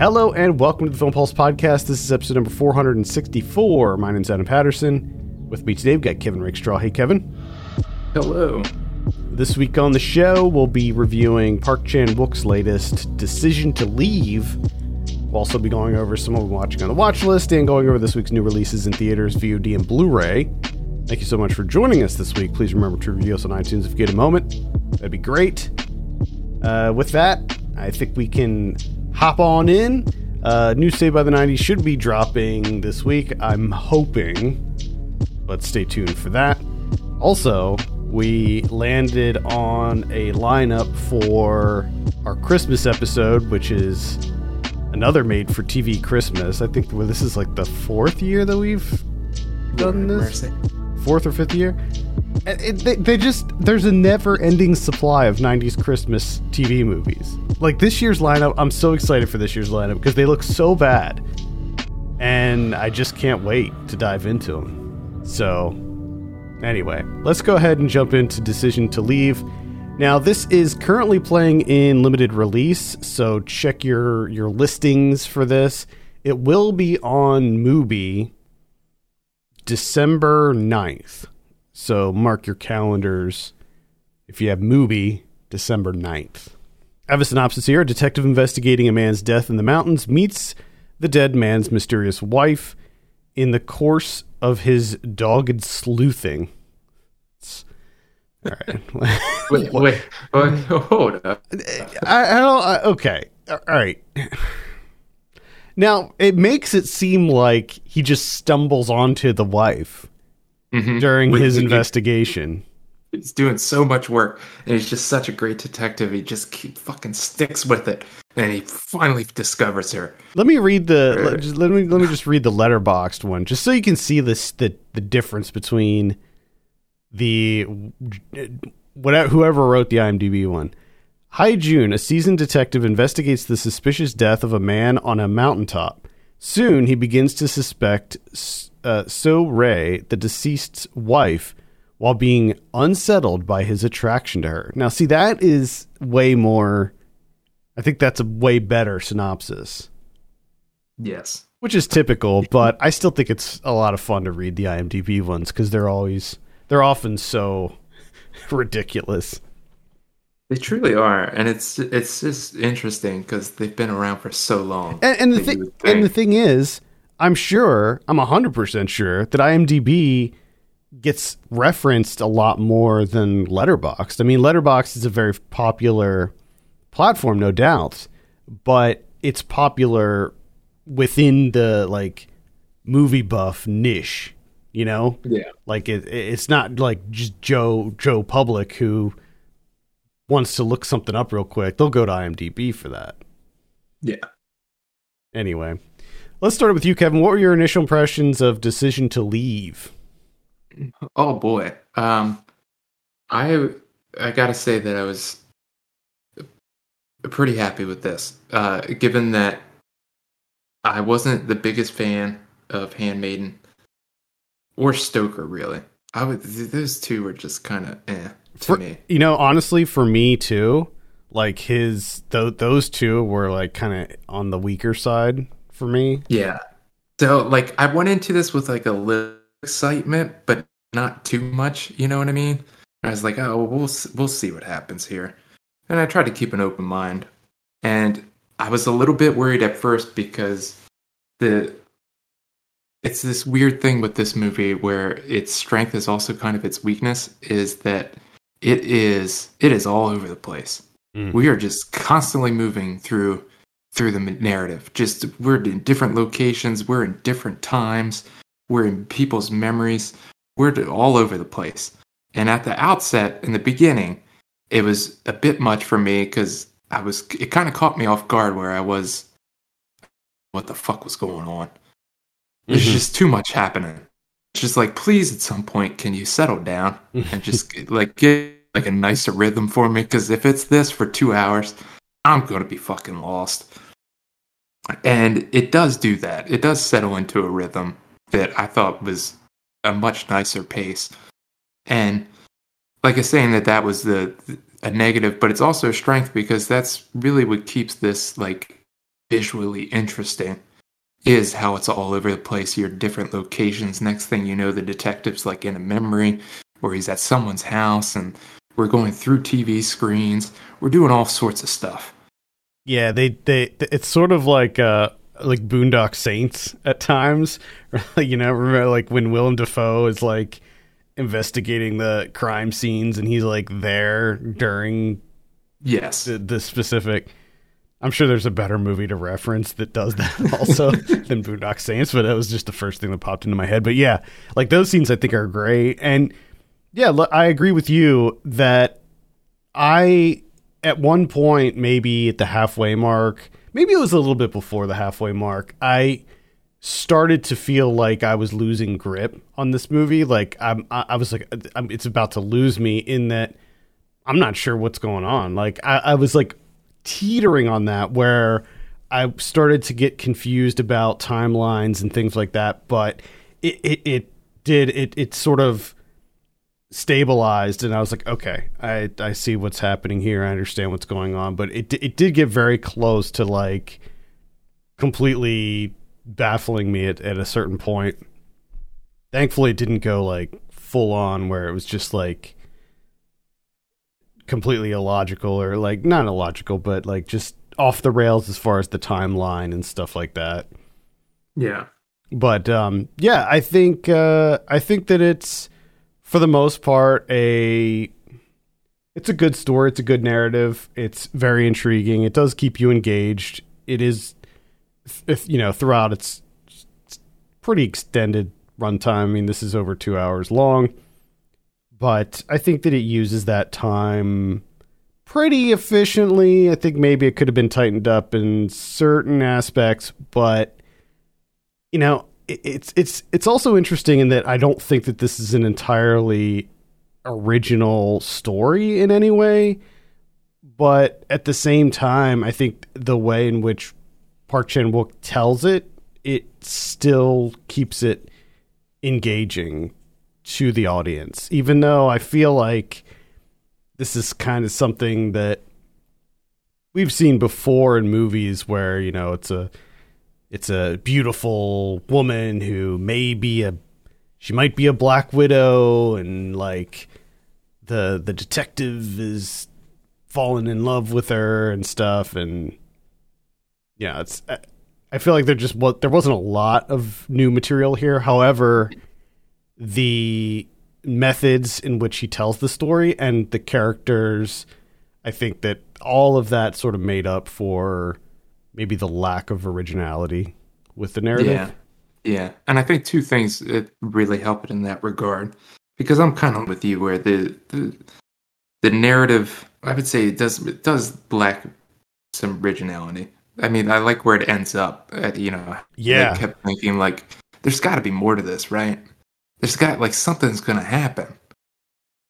Hello and welcome to the Film Pulse podcast. This is episode number 464. My name's Adam Patterson. With me today, we've got Kevin Rakestraw. Hey, Kevin. Hello. This week on the show, we'll be reviewing Park Chan Wook's latest Decision to Leave. We'll also be going over some of them watching on the watch list and going over this week's new releases in theaters, VOD, and Blu ray. Thank you so much for joining us this week. Please remember to review us on iTunes if you get a moment. That'd be great. Uh, with that, I think we can hop on in. Uh, new Stay by the 90s should be dropping this week. I'm hoping. But stay tuned for that. Also, we landed on a lineup for our Christmas episode, which is another made for TV Christmas. I think well, this is like the fourth year that we've done this. Mercy. Fourth or fifth year. It, they, they just there's a never-ending supply of 90s Christmas TV movies. Like this year's lineup, I'm so excited for this year's lineup because they look so bad, and I just can't wait to dive into them. So, anyway, let's go ahead and jump into Decision to Leave. Now, this is currently playing in limited release, so check your your listings for this. It will be on Mubi December 9th. So mark your calendars if you have Mubi, December 9th. I have a synopsis here. A detective investigating a man's death in the mountains meets the dead man's mysterious wife in the course of his dogged sleuthing. All right. Wait, wait, wait, hold up. I, I don't. I, okay. All right. Now it makes it seem like he just stumbles onto the wife Mhm. during his investigation. He's doing so much work, and he's just such a great detective. He just keep fucking sticks with it, and he finally discovers her. Let me read the let, just, let me let me just read the Letterboxd one, just so you can see this the the difference between the whatever whoever wrote the IMDb one. Hae-joon, a seasoned detective investigates the suspicious death of a man on a mountaintop. Soon he begins to suspect uh, Seo-rae, the deceased's wife, while being unsettled by his attraction to her. Now, see, that is way more. I think that's a way better synopsis Yes. which is typical, but I still think it's a lot of fun to read the IMDb ones because they're always they're often so ridiculous. They truly are, and it's it's just interesting because they've been around for so long. And, and the thing and the thing is, I'm sure I'm hundred percent sure that IMDb gets referenced a lot more than Letterboxd. I mean, Letterboxd is a very popular platform, no doubt, but it's popular within the like movie buff niche. You know, yeah, Like it, it's not like just Joe Joe Public who wants to look something up real quick. They'll go to IMDb for that. yeah. Anyway, let's start with you, Kevin. What were your initial impressions of Decision to Leave? Oh boy. Um I I got to say that I was pretty happy with this. Uh given that I wasn't the biggest fan of Handmaiden or Stoker really. I would those two were just kind of eh For- me. You know, honestly, for me too, like his th- those two were like kind of on the weaker side for me. Yeah. So like I went into this with like a little excitement but not too much, you know what I mean? I was like, "Oh, well, we'll we'll see what happens here." And I tried to keep an open mind. And I was a little bit worried at first because the it's this weird thing with this movie where its strength is also kind of its weakness is that it is it is all over the place. Mm. We are just constantly moving through through the narrative. Just we're in different locations, we're in different times, we're in people's memories, we're all over the place. And at the outset, in the beginning, it was a bit much for me because I was. It kind of caught me off guard where I was. What the fuck was going on? There's Mhm. just too much happening. It's just like, please, at some point, can you settle down and just like get like a nicer rhythm for me? Because if it's this for two hours, I'm gonna be fucking lost. And it does do that. It does settle into a rhythm that I thought was a much nicer pace. And like I saying that that was the a negative, but it's also a strength because that's really what keeps this like visually interesting is how it's all over the place. You're different locations. Next thing you know, the detective's like in a memory or he's at someone's house and we're going through TV screens. We're doing all sorts of stuff. Yeah, they they it's sort of like uh like Boondock Saints at times. you know, remember like when Willem Dafoe is like investigating the crime scenes and he's like there during yes the, the specific I'm sure there's a better movie to reference that does that also than Boondock Saints, but that was just the first thing that popped into my head. But yeah, like those scenes I think are great. And yeah, I agree with you that I, at one point, maybe at the halfway mark, maybe it was a little bit before the halfway mark, I started to feel like I was losing grip on this movie. Like I'm, I was like, I'm, it's about to lose me in that I'm not sure what's going on. Like I, I was like teetering on that where I started to get confused about timelines and things like that. But it, it, it did it it sort of stabilized and I was like, okay, I I see what's happening here. I understand what's going on. But it it did get very close to like completely baffling me at, at a certain point. Thankfully, it didn't go like full on where it was just like completely illogical or like not illogical, but like just off the rails as far as the timeline and stuff like that. Yeah. But um yeah, I think uh I think that it's for the most part a it's a good story, it's a good narrative, it's very intriguing. It does keep you engaged. It is if you know, throughout it's, it's pretty extended runtime. I mean, this is over 2 hours long but I think that it uses that time pretty efficiently. I think maybe it could have been tightened up in certain aspects, but you know, it's it's it's also interesting in that I don't think that this is an entirely original story in any way, but at the same time, I think the way in which Park Chan Wook tells it, it still keeps it engaging to the audience, even though I feel like this is kind of something that we've seen before in movies where, you know, it's a it's a beautiful woman who may be a she might be a black widow and like the the detective is fallen in love with her and stuff and yeah, it's I feel like there just what there wasn't a lot of new material here. However, the methods in which he tells the story and the characters i think that all of that sort of made up for maybe the lack of originality with the narrative. Yeah. Yeah. And i think two things that really help it in that regard because i'm kind of with you where the the, the narrative i would say it does it does lack some originality. I mean i like where it ends up at, you know yeah. i kept thinking like there's got to be more to this right there's got like something's going to happen.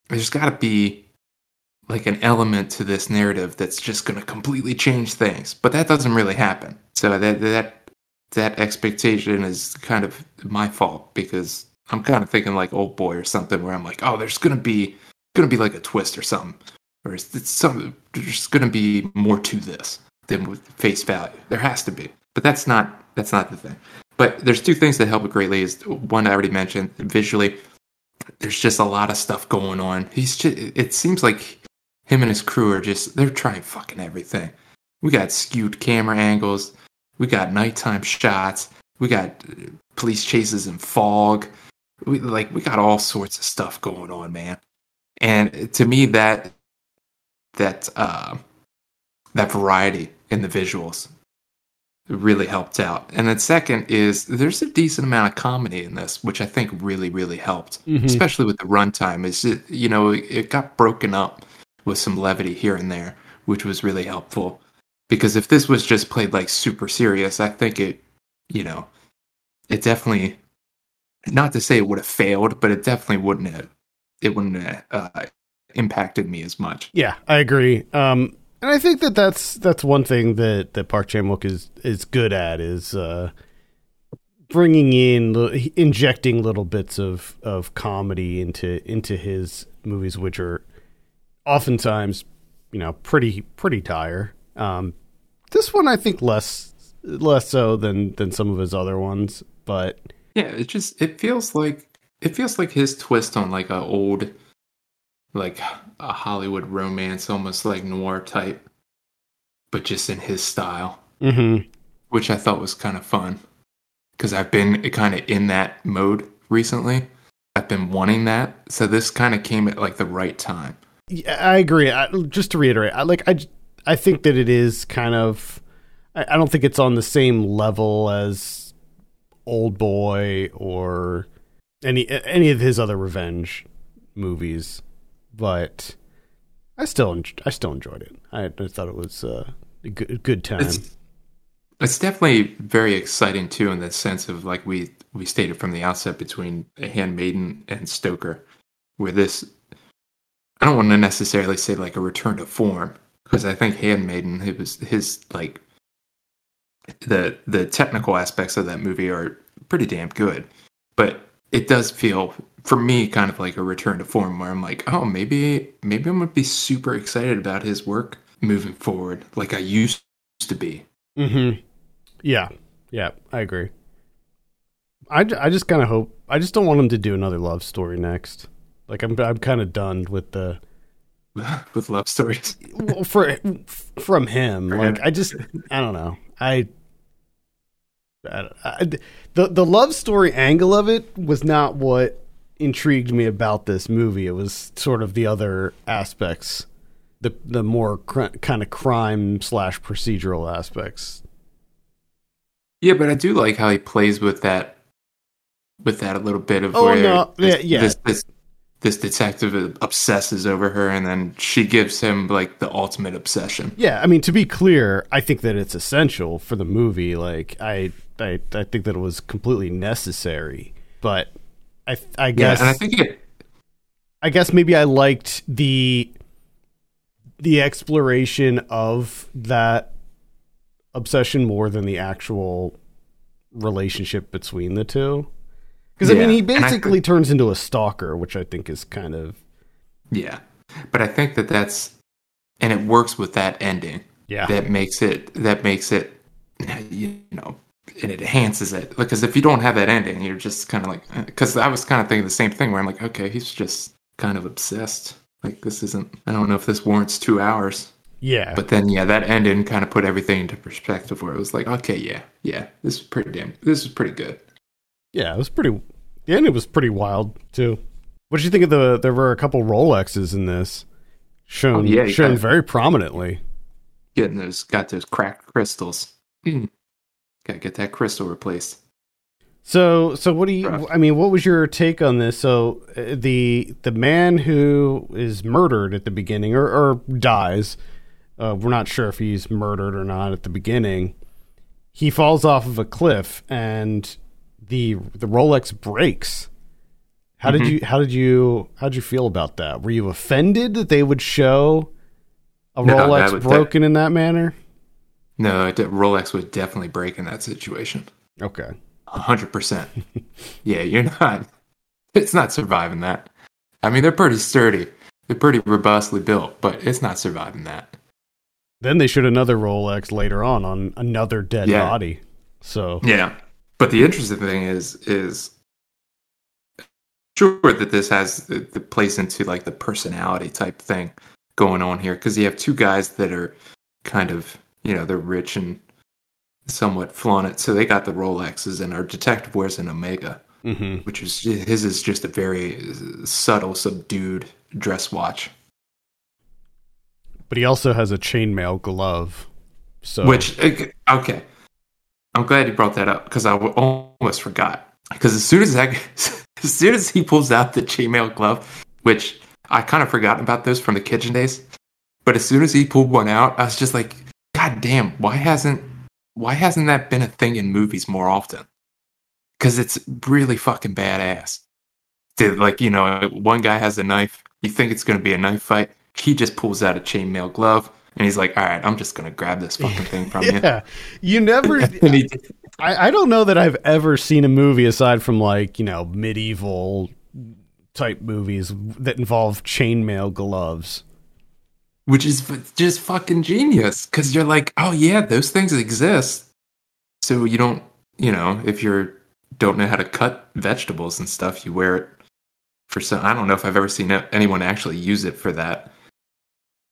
There's got to be like an element to this narrative that's just going to completely change things, but that doesn't really happen. So that that that expectation is kind of my fault because I'm kind of thinking like Oldboy or something where I'm like, oh, there's going to be going to be like a twist or something, or it's, it's some there's going to be more to this than with face value. There has to be, but that's not that's not the thing. But there's two things that help it greatly. Is one I already mentioned visually. There's just a lot of stuff going on. He's just. It seems like him and his crew are just. They're trying fucking everything. We got skewed camera angles. We got nighttime shots. We got uh, police chases in fog. We like we got all sorts of stuff going on, man. And to me, that that uh, that variety in the visuals really helped out. And then second is there's a decent amount of comedy in this, which I think really, really helped, mm-hmm. especially with the runtime. Is it, you know, it got broken up with some levity here and there, which was really helpful. Because if this was just played like super serious, I think it, you know, it definitely, not to say it would have failed, but it definitely wouldn't have, it wouldn't have uh, impacted me as much. Yeah, I agree. Um, and I think that that's that's one thing that that Park Chan Wook is is good at is uh, bringing in injecting little bits of of comedy into into his movies, which are oftentimes you know pretty pretty dire. Um, this one I think less less so than than some of his other ones, but Yeah, it just it feels like it feels like his twist on like a old like a Hollywood romance, almost like noir type, but just in his style, mhm. which I thought was kind of fun because I've been kind of in that mode recently. I've been wanting that, so this kind of came at like the right time. Yeah, I agree. I, just to reiterate, I like I I think that it is kind of I, I don't think it's on the same level as Oldboy or any any of his other revenge movies, but I still I still enjoyed it. I, I thought it was uh, a good good time. It's it's definitely very exciting too, in the sense of like we we stated from the outset between Handmaiden and Stoker, where this I don't want to necessarily say like a return to form because I think Handmaiden it was his like the the technical aspects of that movie are pretty damn good, but it does feel for me kind of like a return to form where I'm like, oh maybe maybe I'm gonna be super excited about his work moving forward like I used to be. Mm-hmm. Yeah, yeah, I agree. I, I just kind of hope I just don't want him to do another love story next. Like I'm I'm kind of done with the with love stories. well, for from him. For Like him. I just I don't know. I, I, I the the love story angle of it was not what intrigued me about this movie. It was sort of the other aspects, the the more cr- kind of crime slash procedural aspects. Yeah, but I do like how he plays with that, with that a little bit of Oh, where no, this, yeah, yeah. this this this detective obsesses over her, and then she gives him like the ultimate obsession. Yeah, I mean to be clear, I think that it's essential for the movie. Like I I I think that it was completely necessary. But I I Yeah, guess and I think it. I guess maybe I liked the the exploration of that obsession more than the actual relationship between the two. Because I mean, he basically think- turns into a stalker, which I think is kind of Yeah, but I think that that's and it works with that ending. yeah, That makes it. That makes it. You know. And it enhances it because if you don't have that ending, you're just kind of like. Because I was kind of thinking the same thing where I'm like, okay, he's just kind of obsessed. Like this isn't. I don't know if this warrants two hours. yeah. But then, yeah, that ending kind of put everything into perspective. Where it was like, okay, yeah, yeah, this is pretty damn. This is pretty good. Yeah, it was pretty. The ending was pretty wild too. What did you think of the? There were a couple Rolexes in this, shown Oh, yeah, you got shown very prominently. Getting those, got those cracked crystals. Hmm. Gotta get that crystal replaced. So, so what do you? Rough. I mean, what was your take on this? So, uh, the the man who is murdered at the beginning or, or dies, uh, we're not sure if he's murdered or not at the beginning. He falls off of a cliff, and the the Rolex breaks. How did Mhm. you? How did you? How did you feel about that? Were you offended that they would show a No, Rolex that would- that- broken in that manner? No, Rolex would definitely break in that situation. Okay. A hundred percent. Yeah, you're not. It's not surviving that. I mean, they're pretty sturdy. They're pretty robustly built, but it's not surviving that. Then they showed another Rolex later on on another dead Yeah. body. So Yeah. But the interesting thing is is sure that this has the, the place into like the personality type thing going on here because you have two guys that are kind of you know they're rich and somewhat flaunted so they got the rolexes and our detective wears an omega mhm. which is his is just a very subtle subdued dress watch but he also has a chainmail glove. So Which okay, I'm glad you brought that up because I almost forgot. Because as soon as I, as soon as he pulls out the chainmail glove, which I kind of forgot about those from the kitchen days, but as soon as he pulled one out, I was just like, God damn, why hasn't why hasn't that been a thing in movies more often? Because it's really fucking badass. Dude, like you know, one guy has a knife. You think it's going to be a knife fight? He just pulls out a chainmail glove. And he's like, "All right, I'm just gonna grab this fucking thing from you." yeah, you never. I, I don't know that I've ever seen a movie aside from like you know medieval type movies that involve chainmail gloves. Which is just fucking genius because you're like, oh yeah, those things exist, So you don't, you know, if you're don't know how to cut vegetables and stuff, you wear it for some. I don't know if I've ever seen anyone actually use it for that,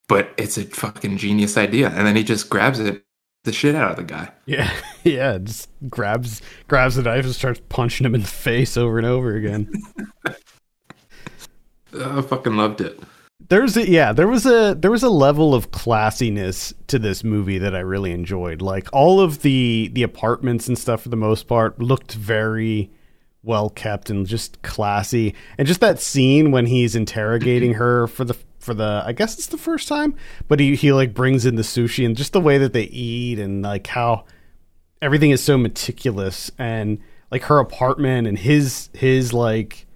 but it's a fucking genius idea. And then he just grabs it, the shit out of the guy. Yeah, yeah, just grabs grabs the knife and starts punching him in the face over and over again. I fucking loved it. There's a yeah, there was a there was a level of classiness to this movie that I really enjoyed. Like all of the the apartments and stuff for the most part looked very well kept and just classy. And just that scene when he's interrogating her for the for the I guess it's the first time, but he he like brings in the sushi and just the way that they eat and like how everything is so meticulous and like her apartment and his his like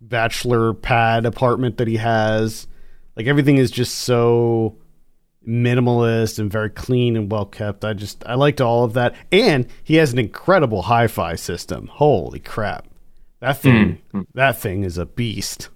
bachelor pad apartment that he has like everything is just so minimalist and very clean and well kept. I just I liked all of that, and he has an incredible hi-fi system. Holy crap, that thing mm-hmm. that thing is a beast.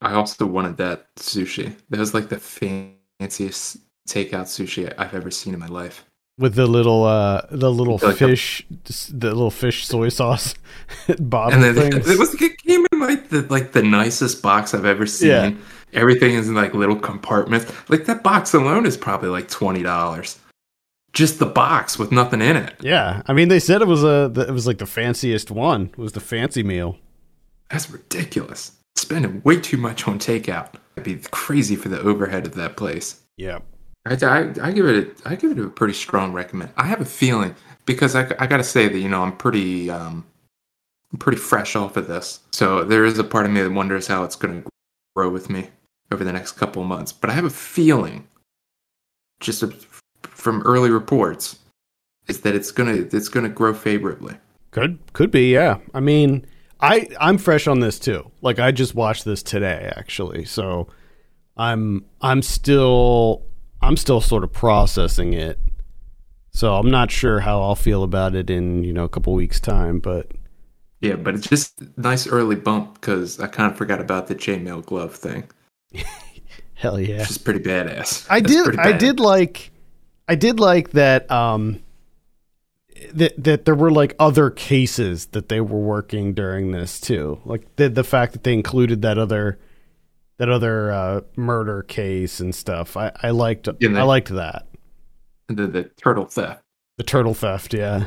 I also wanted that sushi. That was like the fanciest takeout sushi I've ever seen in my life. With the little uh the little like fish a, the little fish soy sauce bottle and then things. It was it came in like the like the nicest box I've ever seen. Yeah Everything is in like little compartments. Like that box alone is probably like twenty dollars. Just the box with nothing in it. Yeah, I mean they said it was a it was like the fanciest one. It was the fancy meal. That's ridiculous. Spending way too much on takeout. It'd be crazy for the overhead of that place. Yeah. I, I, I give it a, I give it a pretty strong recommend. I have a feeling because I, I got to say that you know I'm pretty um I'm pretty fresh off of this, so there is a part of me that wonders how it's going to grow with me over the next couple of months. But I have a feeling, just from early reports, is that it's gonna it's gonna grow favorably. Could could be, yeah. I mean, I I'm fresh on this too. Like I just watched this today, actually. So I'm I'm still I'm still sort of processing it. So I'm not sure how I'll feel about it in you know a couple weeks time, but yeah, but it's just nice early bump because I kind of forgot about the chainmail glove thing. Hell yeah, She's pretty badass. I That's did. I did like. I did like that. Um, that that there were like other cases that they were working during this too. Like the the fact that they included that other that other uh, murder case and stuff. I I liked. The, I liked that. The the turtle theft. The turtle theft. Yeah.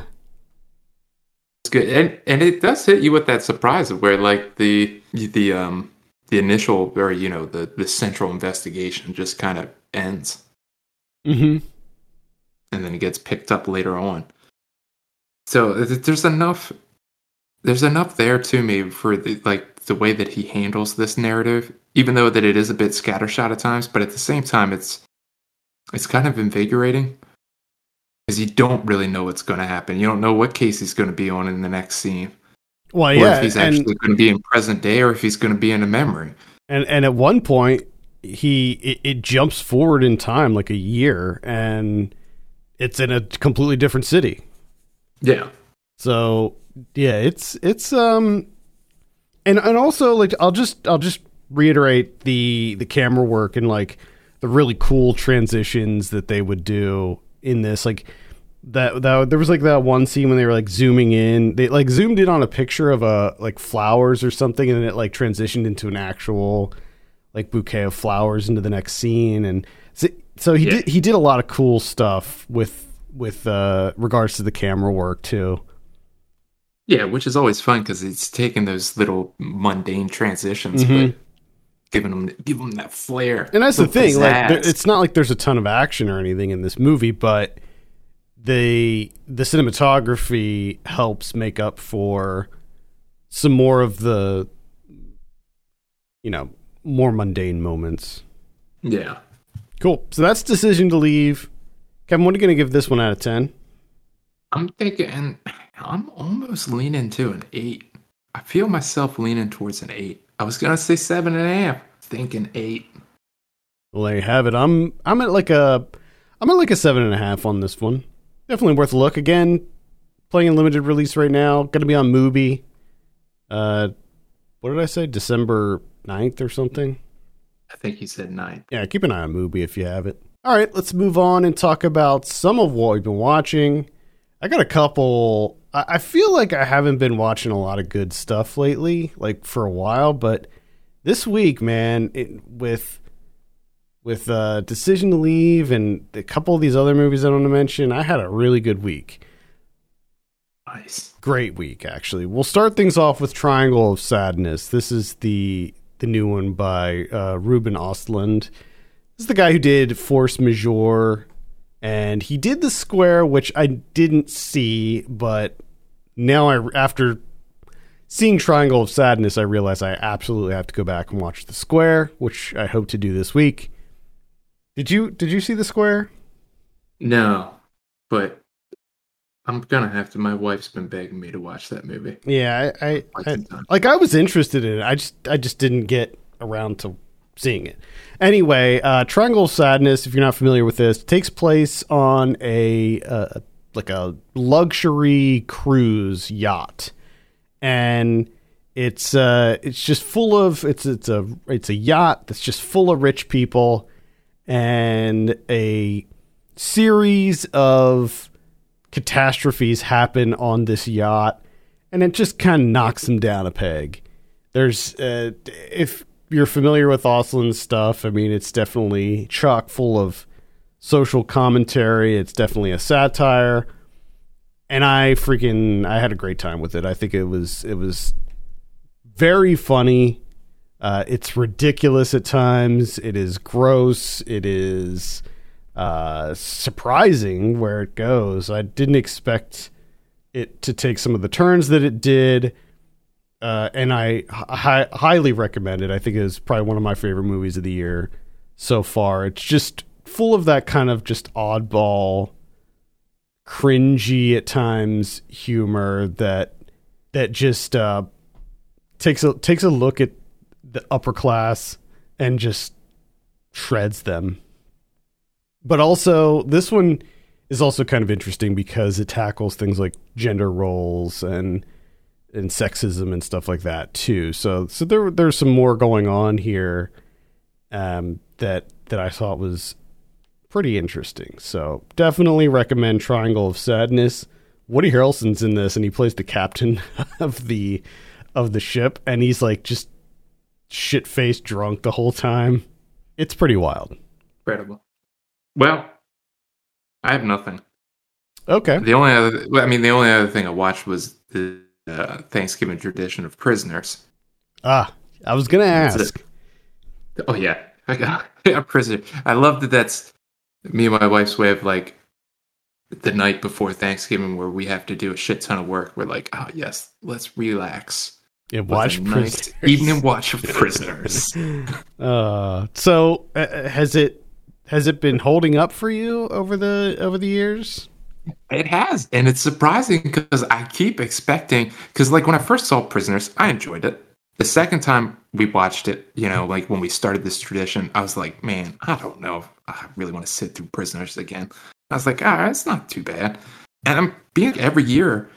It's good, and and it does hit you with that surprise of where like the the um the initial or you know the the central investigation just kind of ends. Mm-hmm. and then it gets picked up later on. So there's enough there's enough there to me for the, like the way that he handles this narrative even though that it is a bit scattershot at times but at the same time it's it's kind of invigorating. Because you don't really know what's going to happen. You don't know what case he's going to be on in the next scene well, or yeah, if he's actually going to be in present day, or if he's going to be in a memory. And and at one point, he it, it, jumps forward in time like a year, and it's in a completely different city. Yeah. So yeah, it's it's um, and and also like I'll just I'll just reiterate the the camera work and like the really cool transitions that they would do in this like that that there was like that one scene when they were like zooming in they like zoomed in on a picture of a like flowers or something and then it like transitioned into an actual like bouquet of flowers into the next scene and so, so he yeah. did he did a lot of cool stuff with with uh regards to the camera work too yeah which is always fun because it's taking those little mundane transitions mm-hmm. but giving them giving them that flair and that's the thing pizzazz. like it's not like there's a ton of action or anything in this movie but the the cinematography helps make up for some more of the you know more mundane moments. Yeah. Cool. So that's decision to leave. Kevin, what are you going to give this one out of ten? I'm thinking. I'm almost leaning to an eight. I feel myself leaning towards an eight. I was gonna say seven and a half. Thinking eight. Well, there you have it. I'm I'm at like a I'm at like a seven and a half on this one definitely worth a look. Again, playing in limited release right now. Going to be on Mubi. Uh, what did I say? December 9th or something? I think he said 9th. Yeah, keep an eye on Mubi if you have it. All right, let's move on and talk about some of what we've been watching. I got a couple. I, I feel like I haven't been watching a lot of good stuff lately, like for a while, but this week, man, it, with with uh, Decision to Leave and a couple of these other movies I don't want to mention, I had a really good week. Nice. Great week, actually. We'll start things off with Triangle of Sadness. This is the the new one by uh, Ruben Ostlund. This is the guy who did Force Majeure, and he did The Square, which I didn't see, but now I after seeing Triangle of Sadness, I realize I absolutely have to go back and watch The Square, which I hope to do this week. Did you did you see The Square? No, but I'm gonna have to. My wife's been begging me to watch that movie. Yeah, I, I, I like I was interested in it. I just I just didn't get around to seeing it. Anyway, uh, Triangle of Sadness, if you're not familiar with this, takes place on a uh, like a luxury cruise yacht, and it's uh it's just full of it's it's a it's a yacht that's just full of rich people, and a series of catastrophes happen on this yacht, and it just kind of knocks him down a peg. There's, uh, if you're familiar with Ostlund's stuff, I mean, it's definitely chock full of social commentary. It's definitely a satire, and I freaking I had a great time with it. I think it was it was very funny. Uh, it's ridiculous at times. It is gross. It is uh, surprising where it goes. I didn't expect it to take some of the turns that it did. Uh, and I hi- highly recommend it. I think it is probably one of my favorite movies of the year so far. It's just full of that kind of just oddball, cringy at times humor that that just uh, takes a takes a look at the upper class and just shreds them but also this one is also kind of interesting because it tackles things like gender roles and and sexism and stuff like that too. So so there there's some more going on here um, that that I thought was pretty interesting. So definitely recommend Triangle of Sadness. Woody Harrelson's in this and he plays the captain of the of the ship and he's like just shit faced drunk the whole time. It's pretty wild. Incredible. Well, I have nothing. Okay. The only other, I mean, the only other thing I watched was the uh, Thanksgiving tradition of prisoners. Ah, I was gonna ask. Oh yeah, I got a prisoner. I love that. That's me and my wife's way of like the night before Thanksgiving, where we have to do a shit ton of work. We're like, oh yes, let's relax. Yeah, watch nice evening watch of prisoners. uh, so uh, has it has it been holding up for you over the over the years? It has, and it's surprising because I keep expecting. Because like when I first saw Prisoners, I enjoyed it. The second time we watched it, you know, like when we started this tradition, I was like, man, I don't know if I really want to sit through Prisoners again. I was like, ah, it's not too bad. And I'm being every year,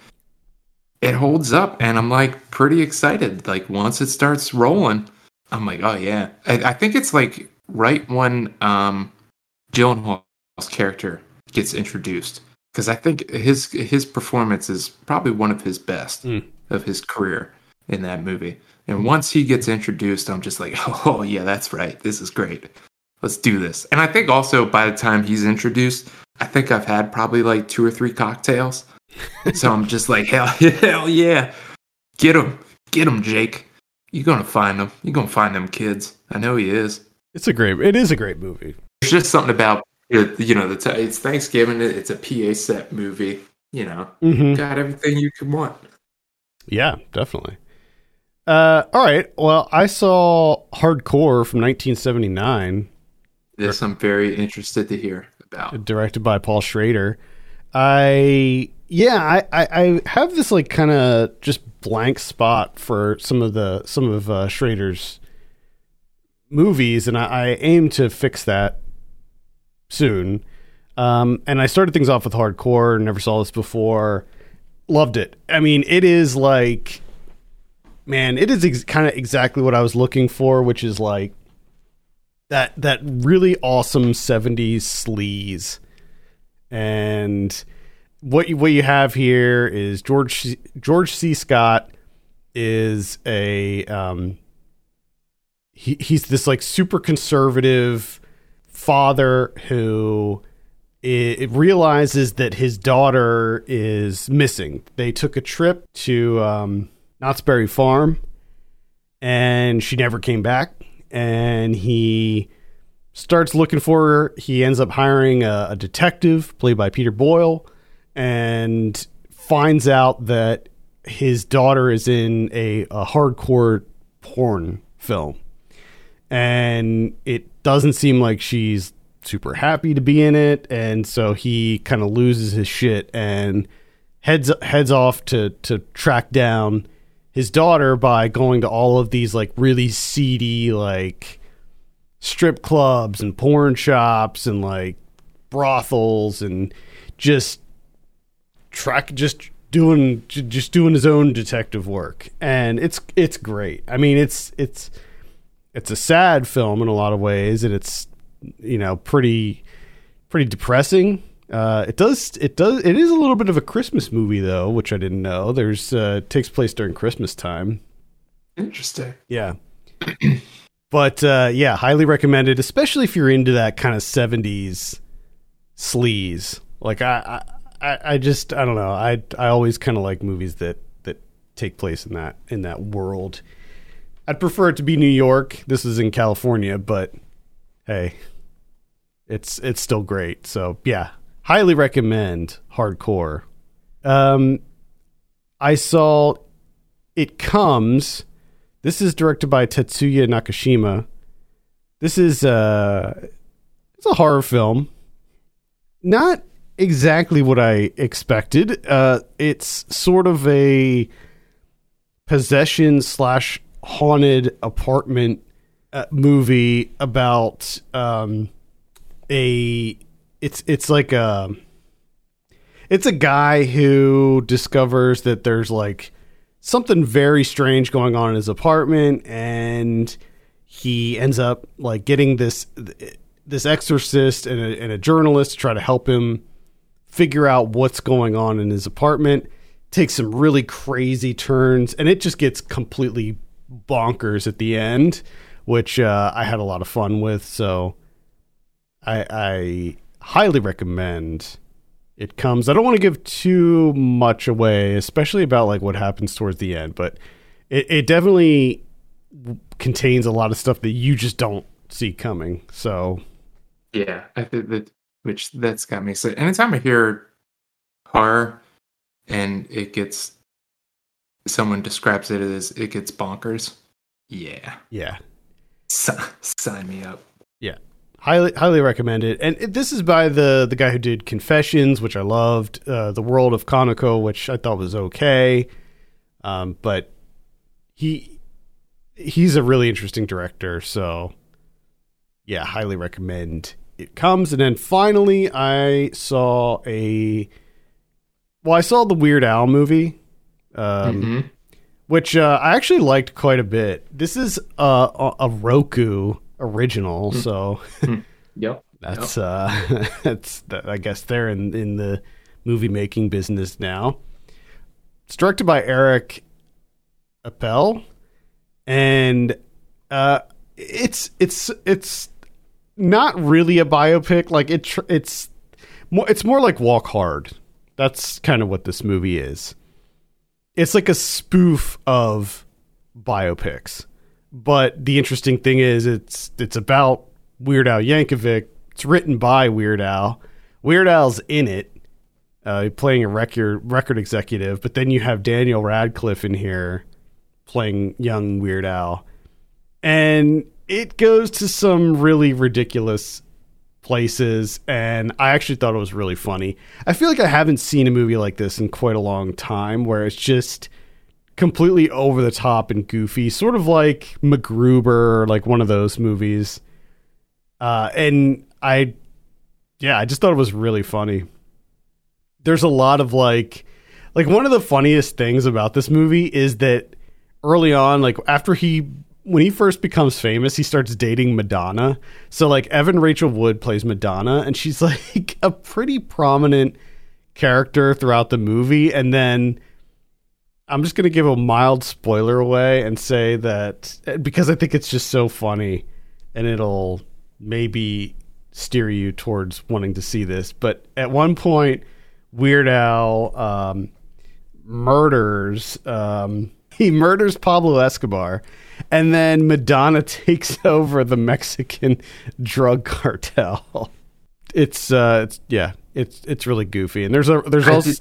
it holds up, and I'm like pretty excited. Like once it starts rolling, I'm like, oh yeah. I, I think it's like right when um Gyllenhaal's character gets introduced because I think his his performance is probably one of his best mm. of his career in that movie. And once he gets introduced, I'm just like, oh yeah, that's right. This is great. Let's do this. And I think also by the time he's introduced, I think I've had probably like two or three cocktails. so I'm just like, hell, hell yeah, get him, get him, Jake. You're gonna find them. You're gonna find them kids. I know he is. It's a great. It is a great movie. There's just something about it, you know, it's, it's Thanksgiving. It's a PA set movie. You know, mm-hmm. got everything you could want. Yeah, definitely. Uh, all right. Well, I saw Hardcore from 1979. This I'm very interested to hear about. Directed by Paul Schrader. I yeah, I, I, I have this like kind of just blank spot for some of the some of uh, Schrader's movies, and I, I aim to fix that soon. Um, and I started things off with hardcore. Never saw this before. Loved it. I mean, it is like, man, it is ex- kind of exactly what I was looking for, which is like that that really awesome '70s sleaze, and what you, what you have here is George C- George C. Scott is a um, he, he's this like super conservative father who it realizes that his daughter is missing. They took a trip to um, Knott's Berry Farm, and she never came back. And he starts looking for her. He ends up hiring a, a detective played by Peter Boyle, and finds out that his daughter is in a, a hardcore porn film. And it doesn't seem like she's super happy to be in it, and so he kind of loses his shit and heads heads off to to track down his daughter by going to all of these like really seedy like strip clubs and porn shops and like brothels and just track just doing just doing his own detective work and it's it's great i mean it's it's it's a sad film in a lot of ways and it's you know pretty pretty depressing. Uh, it does it does it is a little bit of a Christmas movie though, which I didn't know. There's uh, takes place during Christmas time. Interesting. Yeah. but uh, yeah, highly recommended, especially if you're into that kind of '70s sleaze. Like I, I, I just I don't know. I I always kind of like movies that that take place in that in that world. I'd prefer it to be New York. This is in California, but hey, it's it's still great. So yeah, highly recommend Hardcore. Um, I saw It Comes. This is directed by Tetsuya Nakashima. This is uh it's a horror film. Not exactly what I expected. Uh it's sort of a possession slash haunted apartment uh, movie about um a it's it's like a it's a guy who discovers that there's like something very strange going on in his apartment and he ends up like getting this this exorcist and a, and a journalist to try to help him figure out what's going on in his apartment takes some really crazy turns and it just gets completely bonkers at the end which uh, i had a lot of fun with so I, I highly recommend it comes. I don't want to give too much away, especially about like what happens towards the end, but it, it definitely contains a lot of stuff that you just don't see coming. So yeah, I think that which that's got me so anytime I hear horror and it gets someone describes it as it gets bonkers. Yeah. Yeah. sign me up. Yeah highly highly recommend it. And it, this is by the the guy who did Confessions, which I loved, uh, The World of Kanako, which I thought was okay, um, but he he's a really interesting director. So yeah, highly recommend. It comes, and then finally, I saw a well, I saw the Weird Al movie. Um, mm-hmm. Which uh, I actually liked quite a bit. This is a, a Roku original. Mm. So, mm. yep, that's yep. uh, that's I guess they're in in the movie making business now. It's directed by Eric Appel, and uh, it's it's it's not really a biopic. Like it, tr- it's more it's more like Walk Hard. That's kind of what this movie is. It's like a spoof of biopics. But the interesting thing is, it's it's about Weird Al Yankovic. It's written by Weird Al. Weird Al's in it, uh, playing a record record executive. But then you have Daniel Radcliffe in here playing young Weird Al, and it goes to some really ridiculous places and I actually thought it was really funny. I feel like I haven't seen a movie like this in quite a long time where it's just completely over the top and goofy, sort of like MacGruber, like one of those movies. Uh, and I, yeah, I just thought it was really funny. There's a lot of like, like one of the funniest things about this movie is that early on, like after he, when he first becomes famous, he starts dating Madonna. So like Evan Rachel Wood plays Madonna, and she's like a pretty prominent character throughout the movie, and then I'm just gonna give a mild spoiler away and say that because I think it's just so funny, and it'll maybe steer you towards wanting to see this. But at one point, Weird Al um, murders. Um, he murders Pablo Escobar, and then Madonna takes over the Mexican drug cartel. It's uh, it's yeah, it's it's really goofy, and there's a there's also.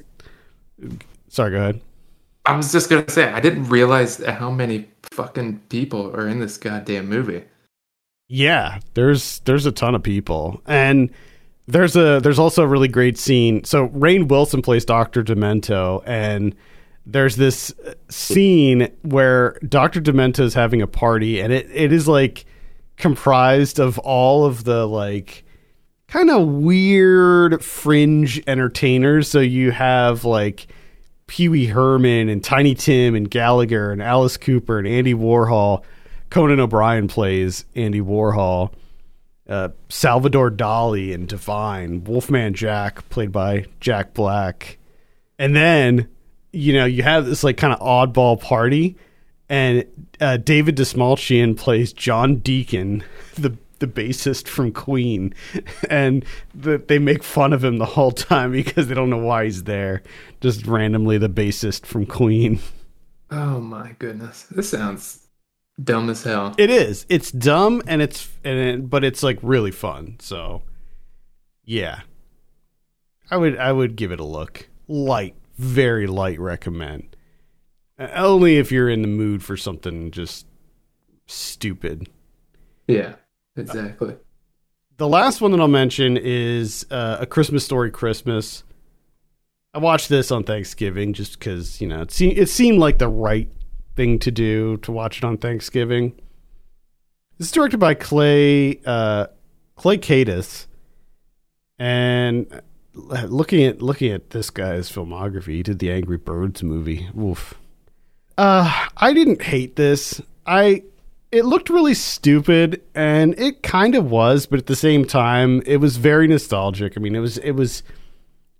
Sorry, go ahead. I was just gonna say I didn't realize how many fucking people are in this goddamn movie. Yeah, there's there's a ton of people, and there's a there's also a really great scene. So Rainn Wilson plays Doctor Demento, and there's this scene where Doctor Demento is having a party, and it, it is like comprised of all of the like kind of weird fringe entertainers. So you have like Pee Wee Herman and Tiny Tim and Gallagher and Alice Cooper and Andy Warhol. Conan O'Brien plays Andy Warhol. Uh, Salvador Dali and Divine. Wolfman Jack, played by Jack Black. And then, you know, you have this like kind of oddball party, and uh, David Dastmalchian plays John Deacon, the the bassist from Queen, and the, they make fun of him the whole time because they don't know why he's there. Just randomly, the bassist from Queen. Oh my goodness, this sounds dumb as hell. It is. It's dumb and it's and it, but it's like really fun. So, yeah, I would I would give it a look. Light, very light recommend. Uh, Only if you're in the mood for something just stupid. Yeah, exactly. The last one that I'll mention is uh, a Christmas Story Christmas. I watched this on Thanksgiving just because you know it seemed it seemed like the right thing to do to watch it on Thanksgiving. It's directed by Clay uh, Clay Kaytis, and looking at looking at this guy's filmography, he did the Angry Birds movie. Oof. Uh, I didn't hate this. I it looked really stupid and it kind of was but at the same time it was very nostalgic i mean it was it was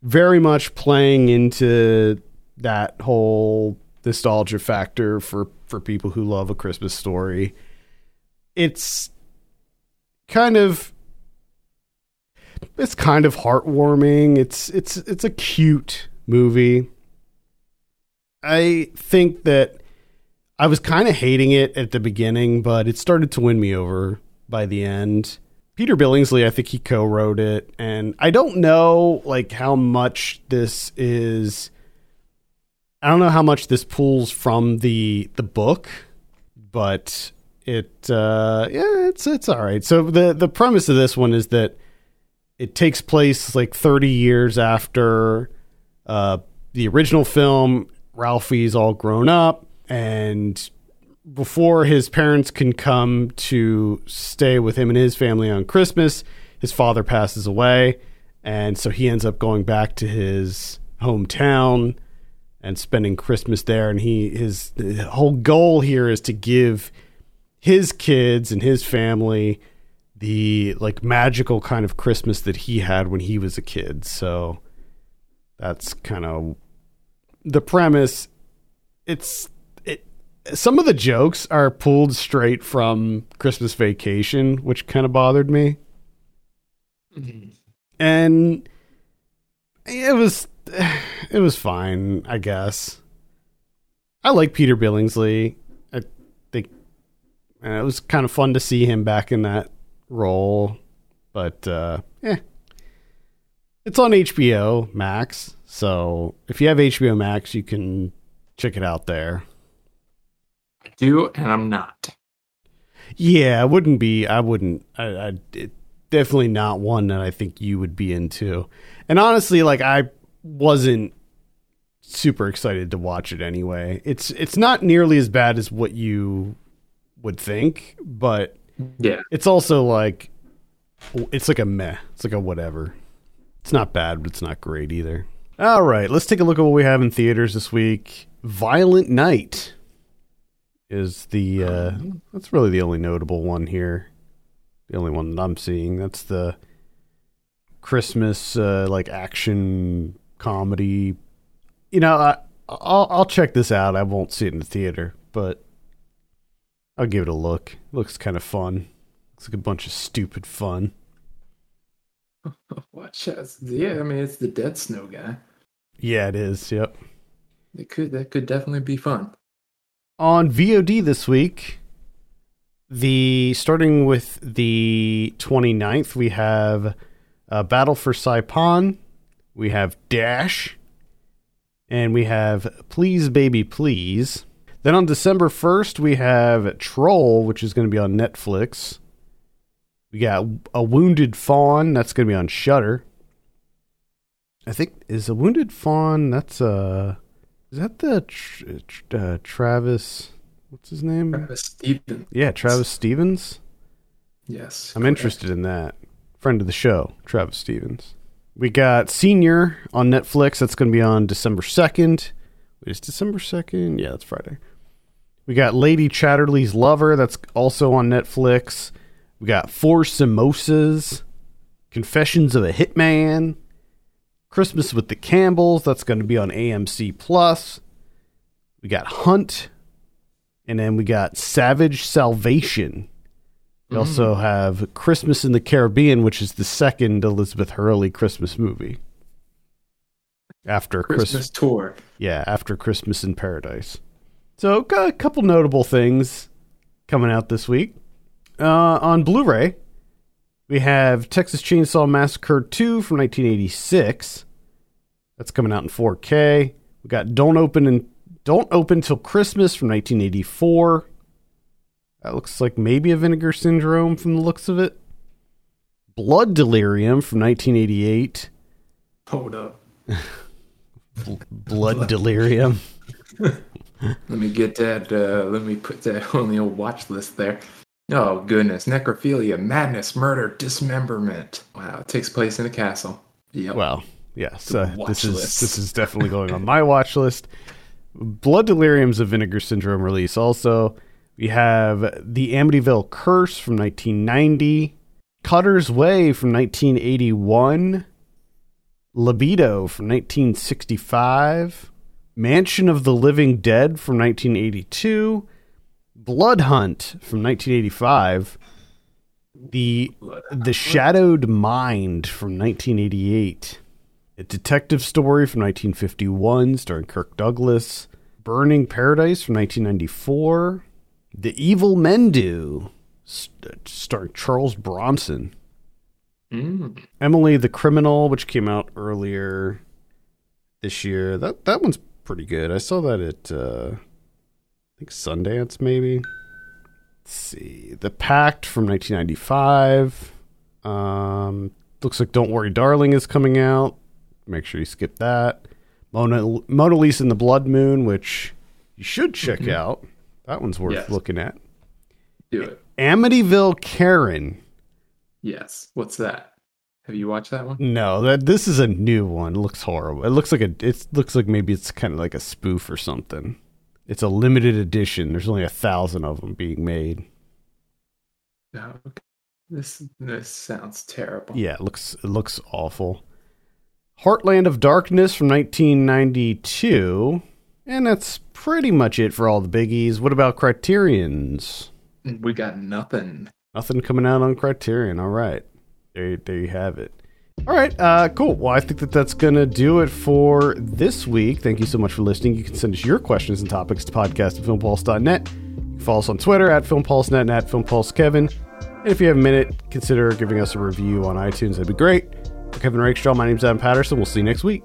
very much playing into that whole nostalgia factor for for people who love a christmas story it's kind of it's kind of heartwarming it's it's it's a cute movie i think that I was kind of hating it at the beginning, but it started to win me over by the end. Peter Billingsley, I think he co-wrote it, and I don't know like how much this is. I don't know how much this pulls from the the book, but it uh, yeah, it's it's all right. So the the premise of this one is that it takes place like 30 years after uh, the original film. Ralphie's all grown up and before his parents can come to stay with him and his family on Christmas, his father passes away, and so he ends up going back to his hometown and spending Christmas there. And he his, his whole goal here is to give his kids and his family the like magical kind of Christmas that he had when he was a kid. So that's kind of the premise. It's it, some of the jokes are pulled straight from Christmas Vacation, which kind of bothered me. Mm-hmm. And it was it was fine, I guess. I like Peter Billingsley. I think it was kind of fun to see him back in that role, but uh eh. It's on HBO Max, so if you have HBO Max, you can check it out there. I do, and I'm not. Yeah, it wouldn't be. I wouldn't. I, I it, definitely not one that I think you would be into. And honestly, like I wasn't super excited to watch it anyway. It's it's not nearly as bad as what you would think, but Yeah, it's also like it's like a meh. It's like a whatever. It's not bad, but it's not great either. All right, let's take a look at what we have in theaters this week. Violent Night is the uh that's really the only notable one here. The only one that I'm seeing. That's the Christmas uh like action comedy. You know, I, I'll I'll check this out. I won't see it in the theater, but I'll give it a look. looks kind of fun. Looks like a bunch of stupid fun. Watch out. Yeah, I mean it's the Dead Snow guy. Yeah, it is. Yep. It could that could definitely be fun. On VOD this week, the starting with the 29th, we have uh, Battle for Saipan, we have Dash, and we have Please Baby Please. Then on December 1st, we have Troll, which is going to be on Netflix. We got A Wounded Fawn, that's going to be on Shudder. I think is A Wounded Fawn, that's uh is that the uh, Travis what's his name? Travis Stevens. Yeah, Travis Stevens. Yes. I'm correct. interested in that. Friend of the show, Travis Stevens. We got Senior on Netflix. That's going to be on December 2nd. Wait, is December 2nd? Yeah, that's Friday. We got Lady Chatterley's Lover. That's also on Netflix. We got Four Samosas. Confessions of a Hitman. Christmas with the Campbells. That's going to be on AMC Plus. We got Hunt. And then we got Savage Salvation. We mm-hmm. also have Christmas in the Caribbean, which is the second Elizabeth Hurley Christmas movie. After Christmas Christmas, tour. yeah, after Christmas in Paradise. So got a couple notable things coming out this week. Uh, on Blu-ray, we have Texas Chainsaw Massacre 2 from 1986. That's coming out in 4K. We got Don't Open and Don't Open Till Christmas from 1984. That looks like maybe a Vinegar Syndrome from the looks of it. Blood Delirium from 1988. Hold up. Blood Delirium. Let me get that. Uh, let me put that on the old watch list there. Oh goodness, necrophilia, madness, murder, dismemberment. Wow, it takes place in a castle. Yep. Well, yes, uh, watch this is list. this is definitely going on my watch list. Blood Delirium's a Vinegar Syndrome release. Also, we have The Amityville Curse from 1990, Cutter's Way from 1981, Libido from 1965, Mansion of the Living Dead from 1982, Blood Hunt from 1985, the the Shadowed Mind from 1988. A Detective Story from 1951, starring Kirk Douglas. Burning Paradise from 1994. The Evil Men Do, st- starring Charles Bronson. Mm. Emily the Criminal, which came out earlier this year. That that one's pretty good. I saw that at uh, I think Sundance maybe. Let's see. The Pact from 1995. Um, looks like Don't Worry Darling is coming out. Make sure you skip that. Mona Mona Lisa and the Blood Moon, which you should check Mhm. out. That one's worth Yes. looking at. Do it. Amityville Karen. Yes. What's that? Have you watched that one? No, that this is a new one. It looks horrible. It looks like a. It looks like maybe it's kind of like a spoof or something. It's a limited edition. There's only a thousand of them being made. Okay. This this sounds terrible. Yeah, it looks it looks awful. Heartland of Darkness from 1992, and that's pretty much it for all the biggies. What about Criterion's? We got nothing. Nothing coming out on Criterion. All right. There, there you have it. All right, uh, cool. Well, I think that that's going to do it for this week. Thank you so much for listening. You can send us your questions and topics to podcast at filmpulse.net. You can follow us on Twitter at filmpulse.net and at filmpulsekevin. And if you have a minute, consider giving us a review on iTunes. That'd be great. For Kevin Rakestraw, my name's Adam Patterson. We'll see you next week.